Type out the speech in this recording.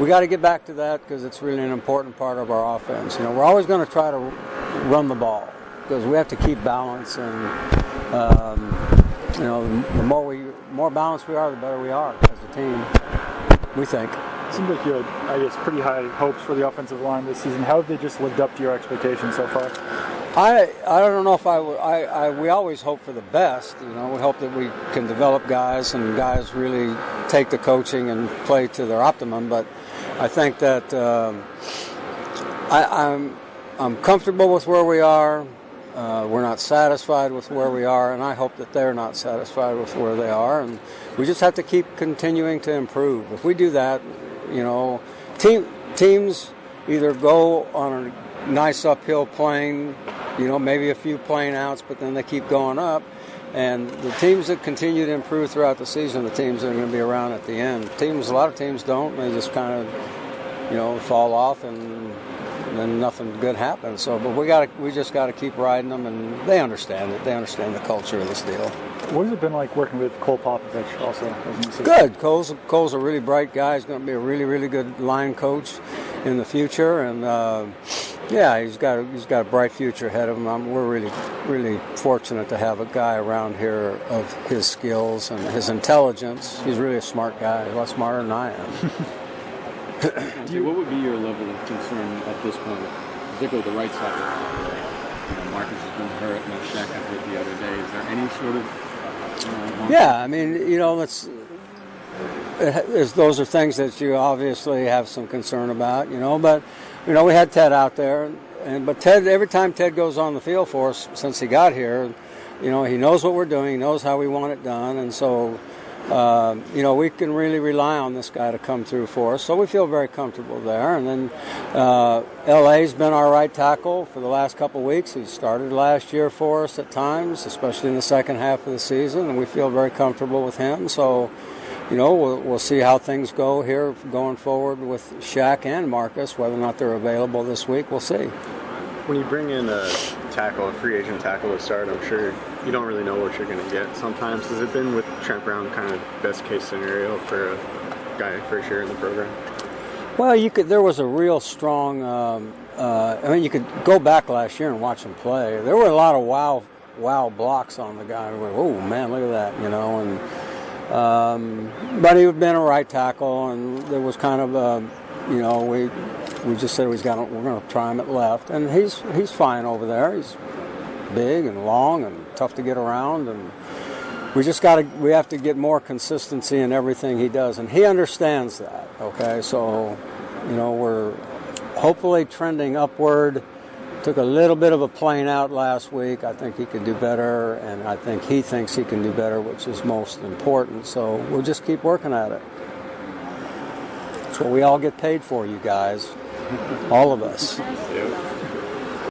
we got to get back to that because it's really an important part of our offense. You know, we're always going to try to run the ball because we have to keep balance and um, you know the more we more balanced we are, the better we are as a team. We think. It seems like you had, I guess, pretty high hopes for the offensive line this season. How have they just lived up to your expectations so far? I I don't know if I, I, I we always hope for the best. You know, we hope that we can develop guys and guys really take the coaching and play to their optimum. But I think that um, I, I'm I'm comfortable with where we are. Uh, we're not satisfied with where we are, and I hope that they're not satisfied with where they are. And we just have to keep continuing to improve. If we do that, you know, team teams either go on a nice uphill plane, you know, maybe a few plane outs, but then they keep going up. And the teams that continue to improve throughout the season, the teams that are going to be around at the end. Teams, a lot of teams don't. They just kind of, you know, fall off and then nothing good happens. So, but we got to, we just got to keep riding them, and they understand it. They understand the culture of this deal. What has it been like working with Cole Popovich also? Good. Cole's Cole's a really bright guy. He's going to be a really really good line coach in the future, and uh, yeah, he's got a, he's got a bright future ahead of him. I'm, we're really really fortunate to have a guy around here of his skills and his intelligence. He's really a smart guy. A lot smarter than I am. you, what would be your level of concern at this point, particularly the right side of the? You know, Marcus has been hurt, and Shaq got hurt the other day. Is there any sort of uh, yeah, I mean, you know, let's. Those are things that you obviously have some concern about, you know. But you know, we had Ted out there, and but Ted, every time Ted goes on the field for us since he got here, you know, he knows what we're doing, he knows how we want it done, and so uh, you know, we can really rely on this guy to come through for us. So we feel very comfortable there. And then uh, LA's been our right tackle for the last couple weeks. He started last year for us at times, especially in the second half of the season, and we feel very comfortable with him. So, you know, we'll, we'll see how things go here going forward with Shaq and Marcus. Whether or not they're available this week, we'll see. When you bring in a tackle, a free agent tackle to start, I'm sure you don't really know what you're going to get sometimes. Has it been with Trent Brown kind of best case scenario for a guy for sure in the program? Well, you could. There was a real strong. Um, uh, I mean, you could go back last year and watch him play. There were a lot of wow, wow blocks on the guy. Went, oh man, look at that, you know. And um, but he had been a right tackle, and there was kind of a, you know, we we just said got. We're going to try him at left, and he's he's fine over there. He's big and long and tough to get around and we just got to we have to get more consistency in everything he does and he understands that okay so you know we're hopefully trending upward took a little bit of a plane out last week. I think he can do better and i think he thinks he can do better which is most important. So we'll just keep working at it. That's what we all get paid for you guys. All of us.